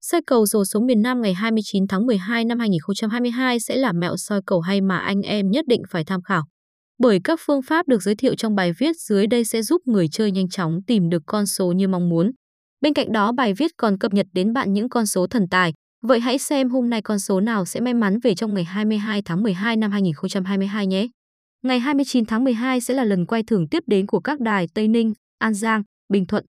Soi cầu rồ xuống miền Nam ngày 29 tháng 12 năm 2022 sẽ là mẹo soi cầu hay mà anh em nhất định phải tham khảo. Bởi các phương pháp được giới thiệu trong bài viết dưới đây sẽ giúp người chơi nhanh chóng tìm được con số như mong muốn. Bên cạnh đó bài viết còn cập nhật đến bạn những con số thần tài. Vậy hãy xem hôm nay con số nào sẽ may mắn về trong ngày 22 tháng 12 năm 2022 nhé. Ngày 29 tháng 12 sẽ là lần quay thưởng tiếp đến của các đài Tây Ninh, An Giang, Bình Thuận,